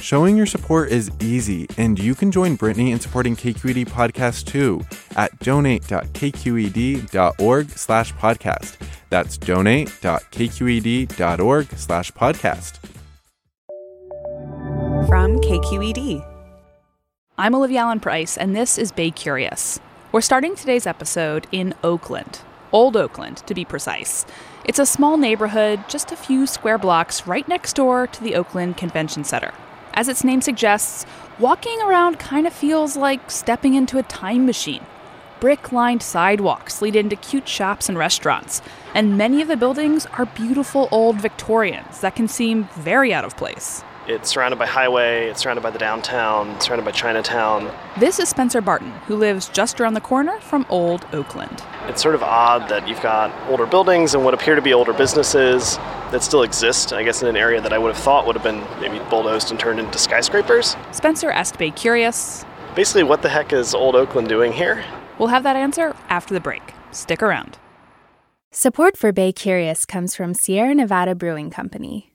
Showing your support is easy, and you can join Brittany in supporting KQED Podcast too at donate.kqed.org slash podcast. That's donate.kqed.org slash podcast. From KQED. I'm Olivia Allen Price, and this is Bay Curious. We're starting today's episode in Oakland, Old Oakland to be precise. It's a small neighborhood just a few square blocks right next door to the Oakland Convention Center. As its name suggests, walking around kind of feels like stepping into a time machine. Brick lined sidewalks lead into cute shops and restaurants, and many of the buildings are beautiful old Victorians that can seem very out of place. It's surrounded by highway, it's surrounded by the downtown, it's surrounded by Chinatown. This is Spencer Barton, who lives just around the corner from Old Oakland. It's sort of odd that you've got older buildings and what appear to be older businesses that still exist, I guess, in an area that I would have thought would have been maybe bulldozed and turned into skyscrapers. Spencer asked Bay Curious. Basically, what the heck is Old Oakland doing here? We'll have that answer after the break. Stick around. Support for Bay Curious comes from Sierra Nevada Brewing Company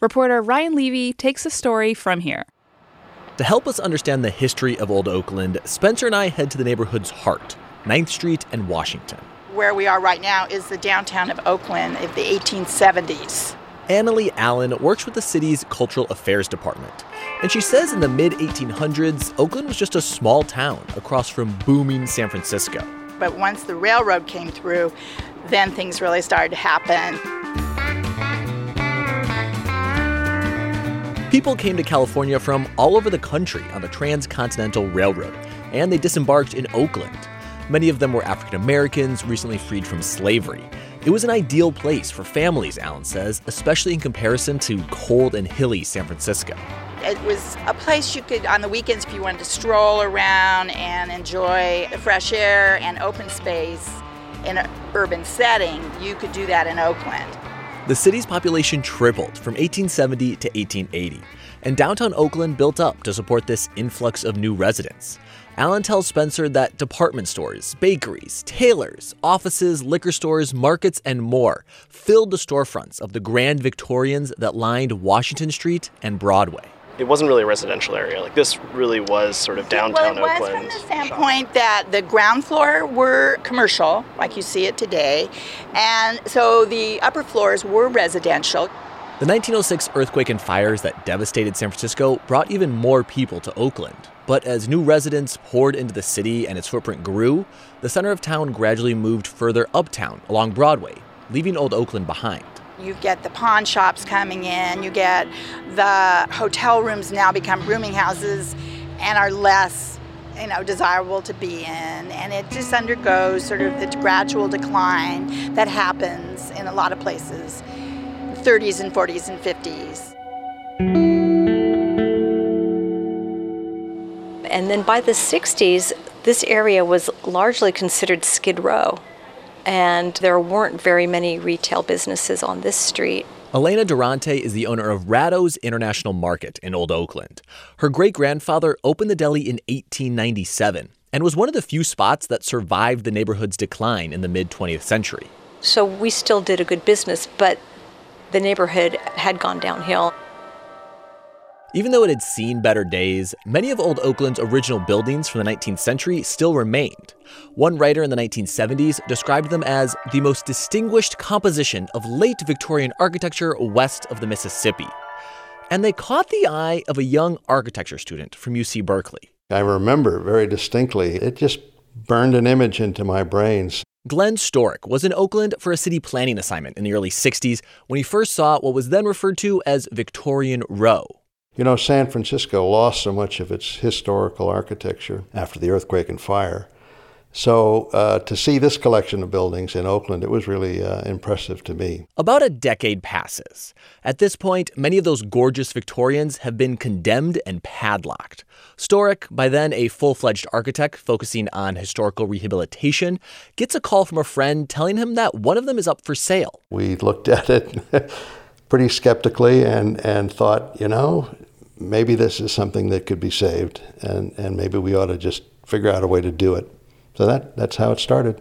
Reporter Ryan Levi takes the story from here. To help us understand the history of Old Oakland, Spencer and I head to the neighborhood's heart, 9th Street and Washington. Where we are right now is the downtown of Oakland of the 1870s. Annalee Allen works with the city's Cultural Affairs Department. And she says in the mid 1800s, Oakland was just a small town across from booming San Francisco. But once the railroad came through, then things really started to happen. People came to California from all over the country on the Transcontinental Railroad, and they disembarked in Oakland. Many of them were African Americans recently freed from slavery. It was an ideal place for families, Allen says, especially in comparison to cold and hilly San Francisco. It was a place you could, on the weekends, if you wanted to stroll around and enjoy the fresh air and open space in an urban setting, you could do that in Oakland. The city's population tripled from 1870 to 1880, and downtown Oakland built up to support this influx of new residents. Allen tells Spencer that department stores, bakeries, tailors, offices, liquor stores, markets, and more filled the storefronts of the Grand Victorians that lined Washington Street and Broadway it wasn't really a residential area. Like this really was sort of downtown well, it Oakland. Was from the standpoint that the ground floor were commercial, like you see it today, and so the upper floors were residential. The 1906 earthquake and fires that devastated San Francisco brought even more people to Oakland. But as new residents poured into the city and its footprint grew, the center of town gradually moved further uptown along Broadway, leaving Old Oakland behind. You get the pawn shops coming in, you get the hotel rooms now become rooming houses and are less you know desirable to be in. And it just undergoes sort of the gradual decline that happens in a lot of places 30s and 40s and 50s and then by the 60s this area was largely considered skid row and there weren't very many retail businesses on this street. Elena Durante is the owner of Ratto's International Market in Old Oakland. Her great grandfather opened the deli in 1897 and was one of the few spots that survived the neighborhood's decline in the mid 20th century. So we still did a good business, but the neighborhood had gone downhill. Even though it had seen better days, many of Old Oakland's original buildings from the 19th century still remained. One writer in the 1970s described them as the most distinguished composition of late Victorian architecture west of the Mississippi. And they caught the eye of a young architecture student from UC Berkeley. I remember very distinctly. It just burned an image into my brains. Glenn Storek was in Oakland for a city planning assignment in the early 60s when he first saw what was then referred to as Victorian Row. You know, San Francisco lost so much of its historical architecture after the earthquake and fire. So uh, to see this collection of buildings in Oakland, it was really uh, impressive to me. About a decade passes. At this point, many of those gorgeous Victorians have been condemned and padlocked. Storek, by then a full fledged architect focusing on historical rehabilitation, gets a call from a friend telling him that one of them is up for sale. We looked at it pretty skeptically and, and thought, you know, maybe this is something that could be saved, and, and maybe we ought to just figure out a way to do it. So that, that's how it started.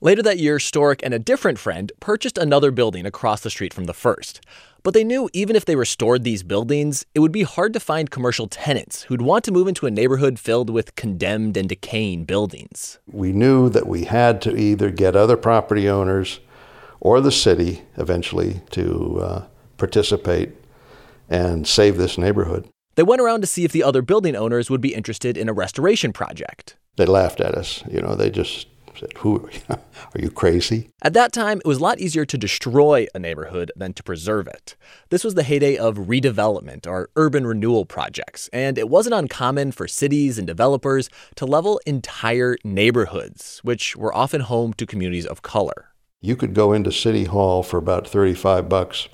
Later that year, Storek and a different friend purchased another building across the street from the first. But they knew even if they restored these buildings, it would be hard to find commercial tenants who'd want to move into a neighborhood filled with condemned and decaying buildings. We knew that we had to either get other property owners or the city eventually to uh, participate and save this neighborhood. They went around to see if the other building owners would be interested in a restoration project. They laughed at us. You know, they just said, Who are you crazy? At that time, it was a lot easier to destroy a neighborhood than to preserve it. This was the heyday of redevelopment or urban renewal projects, and it wasn't uncommon for cities and developers to level entire neighborhoods, which were often home to communities of color. You could go into City Hall for about 35 bucks,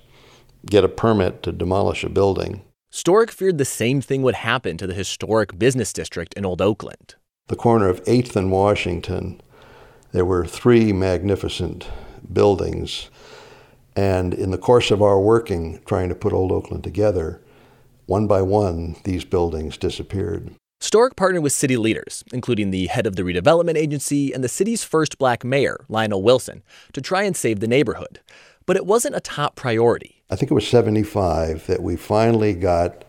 get a permit to demolish a building, Storek feared the same thing would happen to the historic business district in Old Oakland. The corner of 8th and Washington, there were three magnificent buildings. And in the course of our working, trying to put Old Oakland together, one by one, these buildings disappeared. Storek partnered with city leaders, including the head of the redevelopment agency and the city's first black mayor, Lionel Wilson, to try and save the neighborhood. But it wasn't a top priority. I think it was 75 that we finally got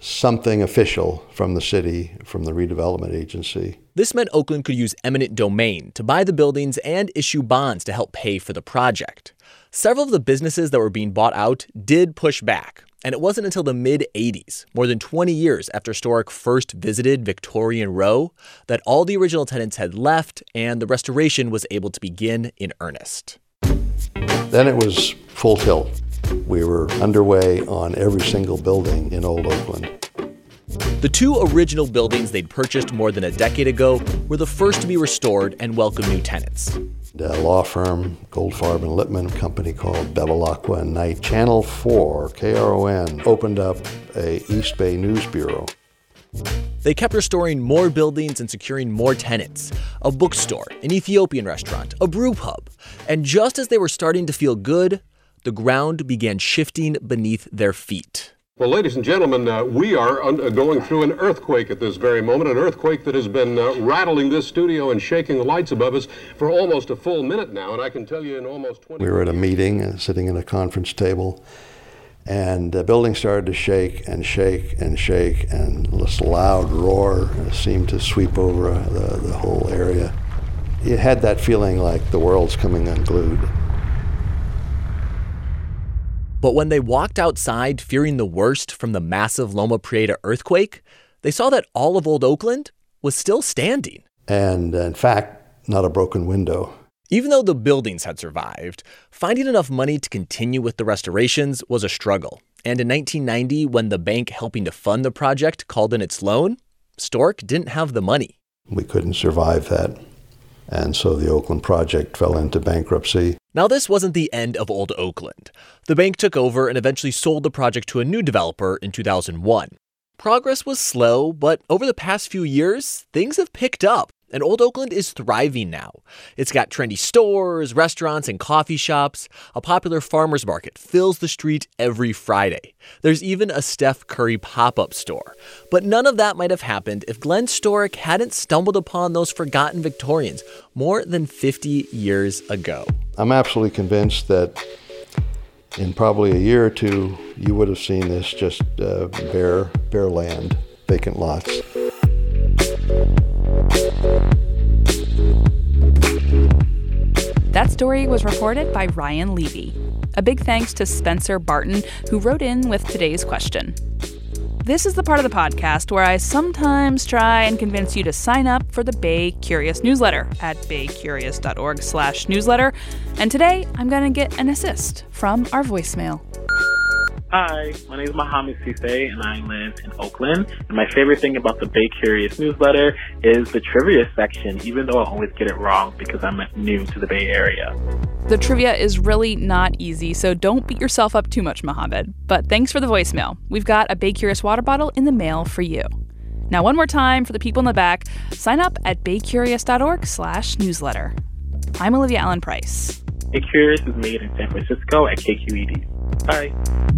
something official from the city, from the redevelopment agency. This meant Oakland could use eminent domain to buy the buildings and issue bonds to help pay for the project. Several of the businesses that were being bought out did push back, and it wasn't until the mid 80s, more than 20 years after Storek first visited Victorian Row, that all the original tenants had left and the restoration was able to begin in earnest. Then it was full tilt. We were underway on every single building in Old Oakland. The two original buildings they'd purchased more than a decade ago were the first to be restored and welcome new tenants. A law firm, Goldfarb and Lipman, a company called Bevilacqua and Knight. Channel 4, KRON, opened up a East Bay News Bureau. They kept restoring more buildings and securing more tenants a bookstore, an Ethiopian restaurant, a brew pub. And just as they were starting to feel good, the ground began shifting beneath their feet. Well, ladies and gentlemen, uh, we are un- going through an earthquake at this very moment, an earthquake that has been uh, rattling this studio and shaking the lights above us for almost a full minute now. And I can tell you in almost 20 We were at a meeting, uh, sitting at a conference table, and the building started to shake and shake and shake, and this loud roar seemed to sweep over uh, the, the whole area. It had that feeling like the world's coming unglued. But when they walked outside fearing the worst from the massive Loma Prieta earthquake, they saw that all of Old Oakland was still standing. And in fact, not a broken window. Even though the buildings had survived, finding enough money to continue with the restorations was a struggle. And in 1990, when the bank helping to fund the project called in its loan, Storek didn't have the money. We couldn't survive that. And so the Oakland project fell into bankruptcy. Now, this wasn't the end of Old Oakland. The bank took over and eventually sold the project to a new developer in 2001. Progress was slow, but over the past few years, things have picked up and Old Oakland is thriving now. It's got trendy stores, restaurants, and coffee shops. A popular farmer's market fills the street every Friday. There's even a Steph Curry pop up store. But none of that might have happened if Glenn Storek hadn't stumbled upon those forgotten Victorians more than 50 years ago. I'm absolutely convinced that in probably a year or two, you would have seen this just uh, bare, bare land, vacant lots. That story was reported by Ryan Levi. A big thanks to Spencer Barton, who wrote in with today's question. This is the part of the podcast where I sometimes try and convince you to sign up for the Bay Curious newsletter at baycurious.org/newsletter. And today I'm going to get an assist from our voicemail. Hi, my name is Mohammed Sise and I live in Oakland. And my favorite thing about the Bay Curious newsletter is the trivia section, even though I always get it wrong because I'm new to the Bay Area. The trivia is really not easy, so don't beat yourself up too much, Mohammed. But thanks for the voicemail. We've got a Bay Curious water bottle in the mail for you. Now, one more time for the people in the back, sign up at baycurious.org slash newsletter. I'm Olivia Allen Price. Bay Curious is made in San Francisco at KQED. Bye.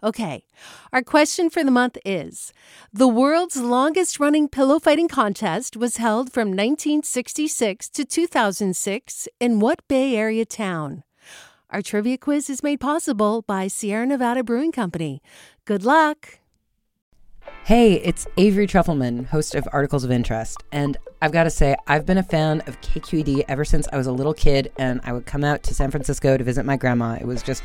Okay, our question for the month is The world's longest running pillow fighting contest was held from 1966 to 2006 in what Bay Area town? Our trivia quiz is made possible by Sierra Nevada Brewing Company. Good luck! Hey, it's Avery Trufelman, host of Articles of Interest. And I've got to say, I've been a fan of KQED ever since I was a little kid and I would come out to San Francisco to visit my grandma. It was just